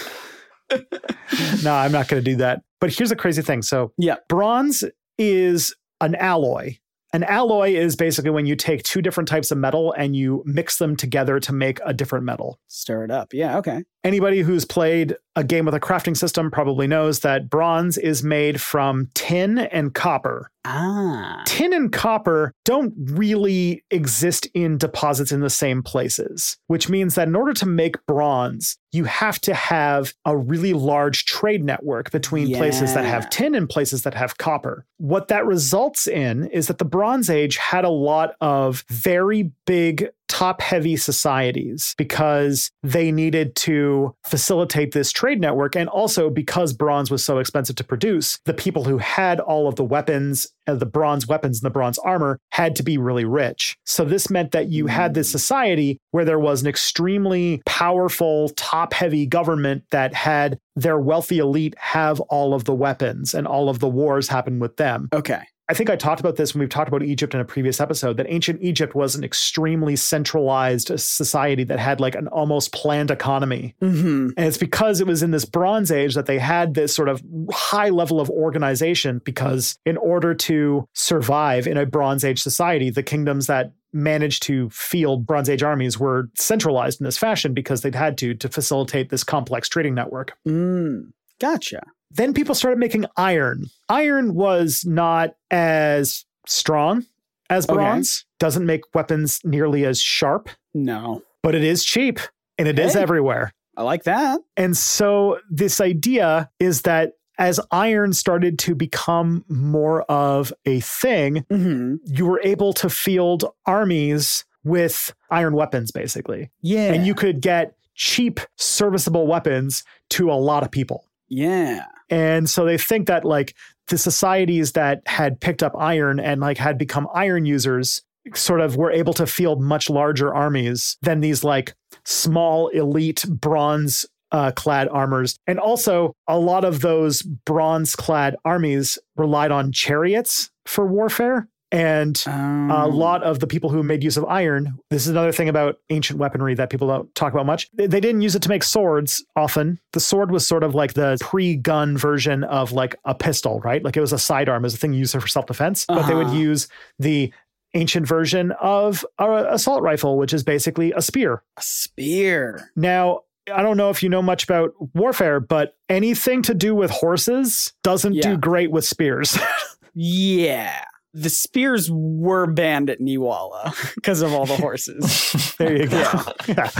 no, I'm not going to do that. But here's the crazy thing. So, Yeah. bronze is an alloy. An alloy is basically when you take two different types of metal and you mix them together to make a different metal. Stir it up. Yeah, okay. Anybody who's played a game with a crafting system probably knows that bronze is made from tin and copper. Ah. Tin and copper don't really exist in deposits in the same places, which means that in order to make bronze, you have to have a really large trade network between places that have tin and places that have copper. What that results in is that the Bronze Age had a lot of very big top heavy societies because they needed to facilitate this trade network. And also because bronze was so expensive to produce, the people who had all of the weapons, uh, the bronze weapons and the bronze armor had to be really rich. So this meant that you had this society where there was an extremely powerful, top heavy government that had their wealthy elite have all of the weapons and all of the wars happen with them. Okay. I think I talked about this when we've talked about Egypt in a previous episode that ancient Egypt was an extremely centralized society that had like an almost planned economy. Mm-hmm. And it's because it was in this Bronze Age that they had this sort of high level of organization. Because in order to survive in a Bronze Age society, the kingdoms that managed to field Bronze Age armies were centralized in this fashion because they'd had to to facilitate this complex trading network. Mm. Gotcha. Then people started making iron. Iron was not as strong as Okay. bronze, doesn't make weapons nearly as sharp, No. but it is cheap and it is Hey. everywhere. I like that. And so this idea is that as iron started to become more of a thing, Mm-hmm. you were able to field armies with iron weapons, basically. Yeah. And you could get cheap, serviceable weapons to a lot of people. Yeah. And so they think that like the societies that had picked up iron and like had become iron users sort of were able to field much larger armies than these like small elite bronze uh, clad armors. And also a lot of those bronze clad armies relied on chariots for warfare. And Um, a lot of the people who made use of iron, this is another thing about ancient weaponry that people don't talk about much. They, didn't use it to make swords often. The sword was sort of like the pre gun version of like a pistol, right? Like it was a sidearm, it was a thing you used for self defense. But they would Uh-huh. use the ancient version of an assault rifle, which is basically a spear. A spear. Now, I don't know if you know much about warfare, but anything to do with horses doesn't Yeah. do great with spears. Yeah. The spears were banned at Niwala because of all the horses. There you go. Yeah.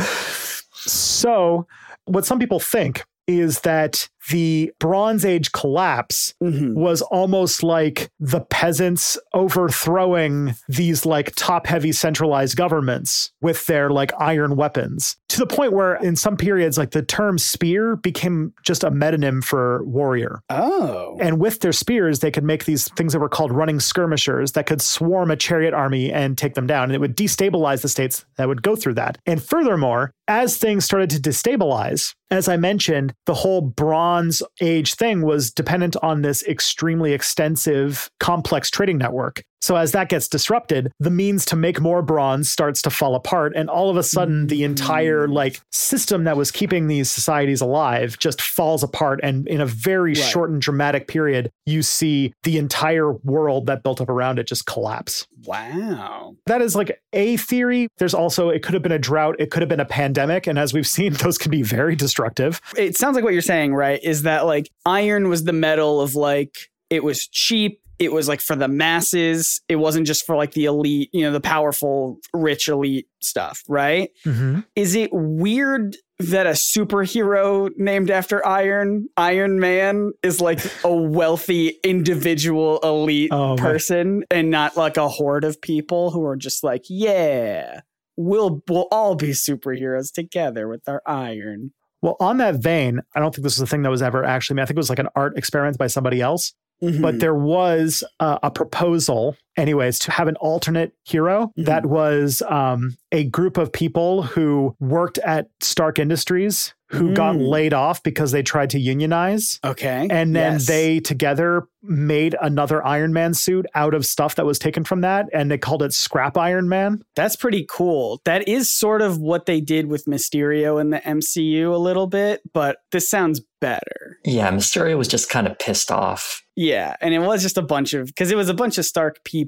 So, what some people think is that the Bronze Age collapse Mhm. was almost like the peasants overthrowing these like top heavy centralized governments with their like iron weapons to the point where in some periods like the term spear became just a metonym for warrior Oh. and with their spears, they could make these things that were called running skirmishers that could swarm a chariot army and take them down. And it would destabilize the states that would go through that. And furthermore, as things started to destabilize, as I mentioned, the whole Bronze Age thing was dependent on this extremely extensive, complex trading network. So as that gets disrupted, the means to make more bronze starts to fall apart. And all of a sudden, the entire mm. like system that was keeping these societies alive just falls apart. And in a very Right. short and dramatic period, you see the entire world that built up around it just collapse. Wow. That is like a theory. There's also, it could have been a drought, it could have been a pandemic. And as we've seen, those can be very destructive. It sounds like what you're saying, right? Is that like iron was the metal of like it was cheap. It was like for the masses. It wasn't just for like the elite, you know, the powerful, rich elite stuff, right? Mm-hmm. Is it weird that a superhero named after Iron, Iron Man, is like a wealthy individual elite Oh, my- person and not like a horde of people who are just like, yeah, we'll we'll all be superheroes together with our iron. Well, on that vein, I don't think this is a thing that was ever actually made. I think it was like an art experiment by somebody else. Mhm. but there was uh, a proposal anyways to have an alternate hero Mhm. that was um, a group of people who worked at stark industries who got Mm. laid off because they tried to unionize okay, and then Yes. they together made another iron man suit out of stuff that was taken from that and they called it scrap iron man That's pretty cool. That is sort of what they did with Mysterio in the MCU a little bit, but this sounds better. Yeah, Mysterio was just kind of pissed off. Yeah, and it was just a bunch of because it was a bunch of Stark people.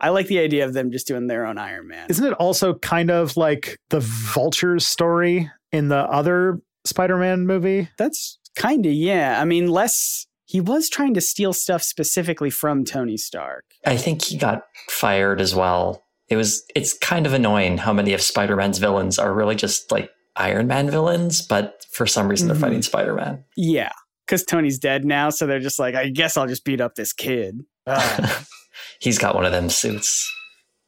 I like the idea of them just doing their own Iron Man. isn't it also kind of like the vulture's story in the other Spider-Man movie. That's kind of yeah. I mean, less. He was trying to steal stuff specifically from Tony Stark. I think he got fired as well. It was it's kind of annoying how many of Spider-Man's villains are really just like Iron Man villains, but for some reason they're fighting Spider-Man. Yeah, because Tony's dead now, so they're just like, I guess I'll just beat up this kid. Ah. He's got one of them suits.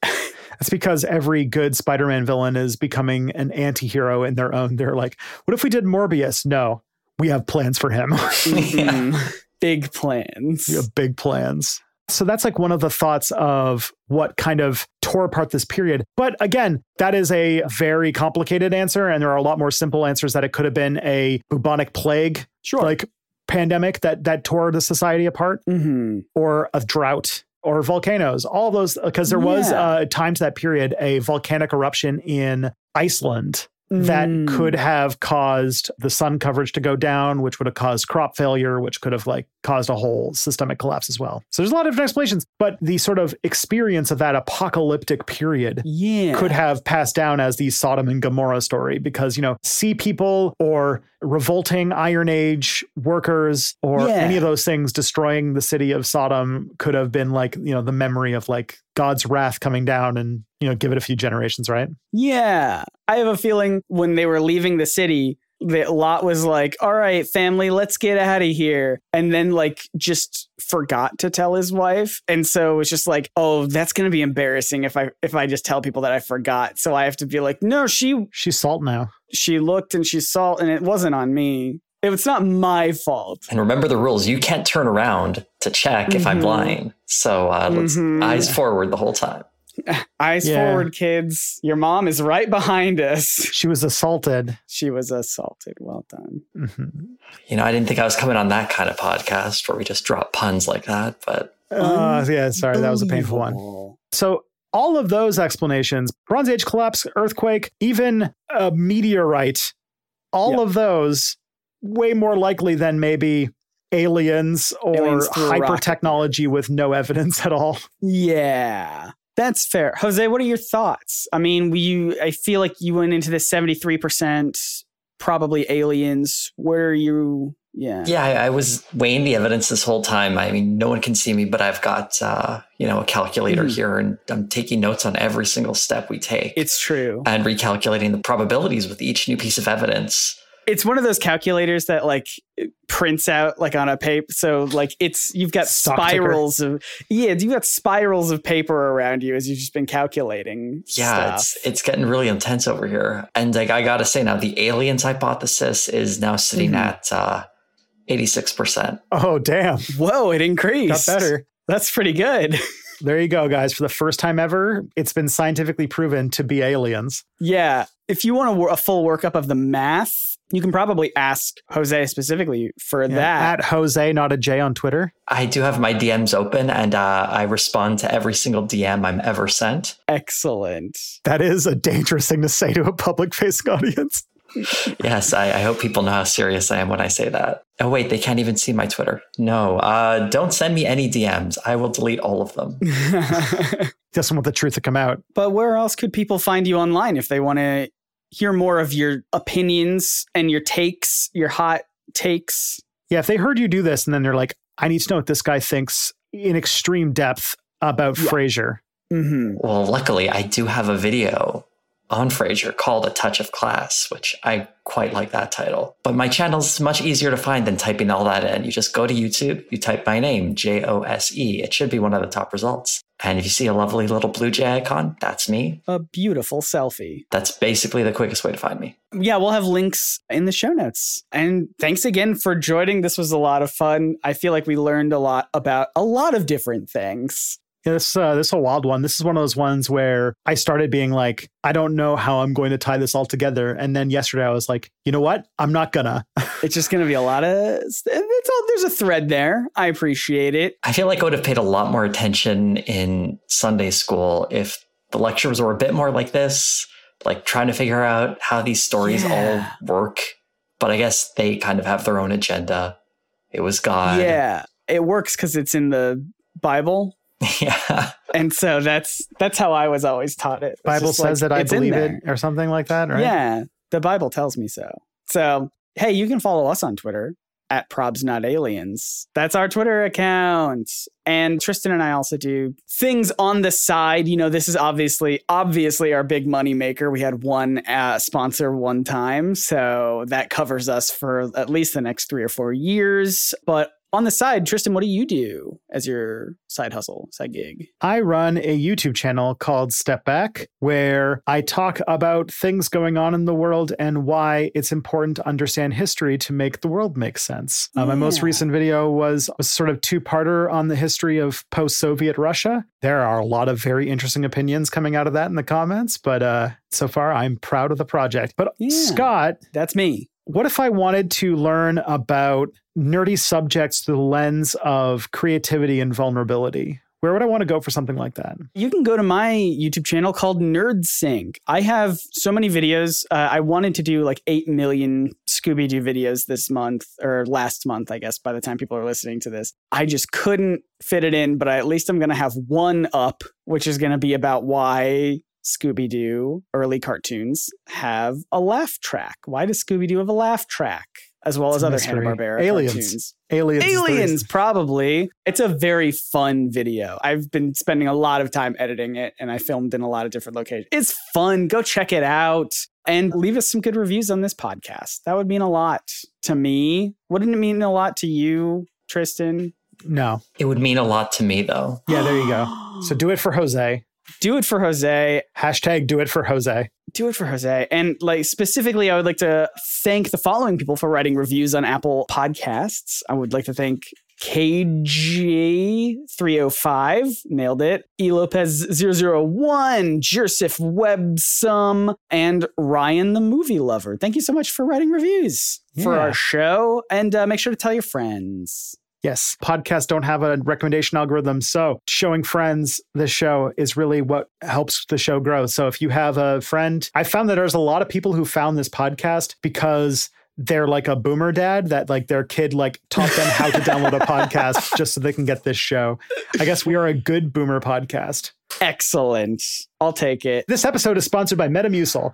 That's because every good Spider-Man villain is becoming an anti-hero in their own. They're like, what if we did Morbius? No, we have plans for him. Mhm. Big plans. we have big plans. So that's like one of the thoughts of what kind of tore apart this period. But again, that is a very complicated answer, and there are a lot more simple answers that it could have been a bubonic plague, Sure. like pandemic that that tore the society apart, hmm or a drought, or volcanoes. All those because there was Yeah. uh, time to that period a volcanic eruption in Iceland that Mm. could have caused the sun coverage to go down, which would have caused crop failure, which could have like caused a whole systemic collapse as well. So there's a lot of different explanations, but the sort of experience of that apocalyptic period Yeah. could have passed down as the Sodom and Gomorrah story because, you know, sea people or revolting Iron Age workers or Yeah. any of those things destroying the city of Sodom could have been like, you know, the memory of like God's wrath coming down and, you know, give it a few generations, right? Yeah. I have a feeling when they were leaving the city, that Lot was like, all right, family, let's get out of here. And then, like, just forgot to tell his wife. And so it's just like, oh, that's going to be embarrassing if I, if I just tell people that I forgot. So I have to be like, no, she, She's salt now. she looked and she saw, and it wasn't on me. It's not my fault. And remember the rules. You can't turn around to check if I'm lying. So uh, let's Mhm. eyes forward the whole time. Eyes Yeah. forward, kids. Your mom is right behind us. She was assaulted. She was assaulted. Well done. Mhm. You know, I didn't think I was coming on that kind of podcast where we just drop puns like that, but Uh, yeah, sorry, that was a painful one. So all of those explanations, Bronze Age collapse, earthquake, even a meteorite, all Yeah. of those way more likely than maybe aliens or Aliens hyper technology with no evidence at all. Yeah. That's fair. Jose, what are your thoughts? I mean, we, you I feel like you went into this 73% probably aliens. Where are you? Yeah. yeah, I, I was weighing the evidence this whole time. I mean, no one can see me, but I've got uh, you know a calculator Mhm. here, and I'm taking notes on every single step we take It's true. and recalculating the probabilities with each new piece of evidence. It's one of those calculators that like prints out like on a paper. So like it's you've got Stock ticker. spirals of yeah, you've got spirals of paper around you as you've just been calculating. Yeah, stuff. it's it's getting really intense over here. And like I gotta say now, the aliens hypothesis is now sitting Mhm. at uh, 86%. Oh, damn. whoa, it increased. Got better. That's pretty good. There you go, guys. For the first time ever, it's been scientifically proven to be aliens. Yeah. If you want a, a full workup of the math, you can probably ask Jose specifically for Yeah. that. At Jose, not a J on Twitter. I do have my DMs open and uh, I respond to every single DM I'm ever sent. Excellent. That is a dangerous thing to say to a public facing audience. Yes, I, I hope people know how serious I am when I say that. Oh, wait, they can't even see my Twitter. No, uh, don't send me any DMs. I will delete all of them. Doesn't want the truth to come out. but where else could people find you online if they want to hear more of your opinions and your takes, your hot takes? Yeah, if they heard you do this and then they're like, I need to know what this guy thinks in extreme depth about Yeah. Frasier. Mm-hmm. Well, luckily, I do have a video on Frasier called A Touch of Class, which I quite like that title. But my channel's much easier to find than typing all that in. You just go to YouTube, you type my name, J O S E. It should be one of the top results. And if you see a lovely little blue jay icon, that's me. A beautiful selfie. That's basically the quickest way to find me. Yeah, we'll have links in the show notes. And thanks again for joining. This was a lot of fun. I feel like we learned a lot about a lot of different things. Yeah, this uh, this is a wild one. This is one of those ones where I started being like, I don't know how I'm going to tie this all together. And then yesterday I was like, you know what? I'm not gonna. It's just going to be a lot of. It's all. There's a thread there. I appreciate it. I feel like I would have paid a lot more attention in Sunday school if the lectures were a bit more like this, like trying to figure out how these stories Yeah. all work. But I guess they kind of have their own agenda. It was God. yeah, it works because it's in the Bible, yeah. and so that's that's how I was always taught it. It's Bible says like, that I believe it or something like that, right? Yeah, the Bible tells me so. So Hey, you can follow us on Twitter at probs not aliens. That's our Twitter account. And Tristan and I also do things on the side. You know, this is obviously obviously our big money maker. We had one uh, sponsor one time, so that covers us for at least the next three or four years. But on the side, Tristan, what do you do as your side hustle, side gig? I run a YouTube channel called Step Back where I talk about things going on in the world and why it's important to understand history to make the world make sense. Uh, my most recent video was a sort of two parter on the history of post Soviet Russia. There are a lot of very interesting opinions coming out of that in the comments, but uh, so far I'm proud of the project. But Yeah. Scott, That's me. What if I wanted to learn about nerdy subjects through the lens of creativity and vulnerability? Where would I want to go for something like that? You can go to my YouTube channel called Nerd Sync. I have so many videos. Uh, I wanted to do like 8 million Scooby Doo videos this month or last month, I guess, by the time people are listening to this. I just couldn't fit it in, but I, at least I'm going to have one up, which is going to be about why Scooby Doo early cartoons have a laugh track. Why does Scooby Doo have a laugh track? As well It's as other mystery. Hanna Barbera Aliens. cartoons. Aliens. Aliens, probably. It's a very fun video. I've been spending a lot of time editing it and I filmed in a lot of different locations. It's fun. Go check it out and leave us some good reviews on this podcast. That would mean a lot to me. Wouldn't it mean a lot to you, Tristan? No. It would mean a lot to me, though. Yeah, there you go. So do it for Jose. Do it for Jose. Hashtag do it for Jose. do it for Jose. And like specifically, I would like to thank the following people for writing reviews on Apple Podcasts. I would like to thank KG305, nailed it. E Lopez 001, Jersif Websum, and Ryan the Movie Lover. Thank you so much for writing reviews for our show. And uh, make sure to tell your friends. Yes, podcasts don't have a recommendation algorithm. So showing friends the show is really what helps the show grow. So if you have a friend, I found that there's a lot of people who found this podcast because they're like a boomer dad that like their kid like taught them how to download a podcast just so they can get this show. I guess we are a good boomer podcast. Excellent. I'll take it. This episode is sponsored by Metamucil.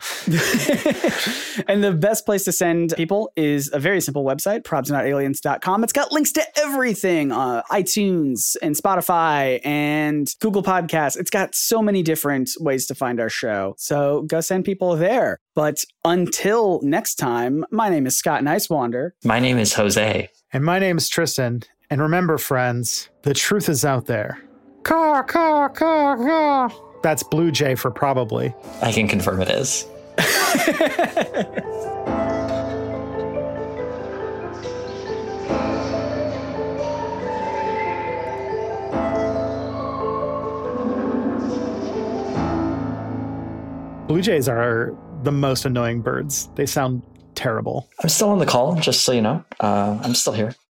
and the best place to send people is a very simple website, probsnotaliens.com. It's got links to everything uh, iTunes and Spotify and Google Podcasts. It's got so many different ways to find our show. So go send people there. But until next time, my name is Scott Niswander. My name is Jose. And my name is Tristan. And remember, friends, the truth is out there. Caw, caw, caw, caw. That's Blue Jay for probably. I can confirm it is. Blue Jays are the most annoying birds. They sound terrible. I'm still on the call, just so you know. Uh, I'm still here.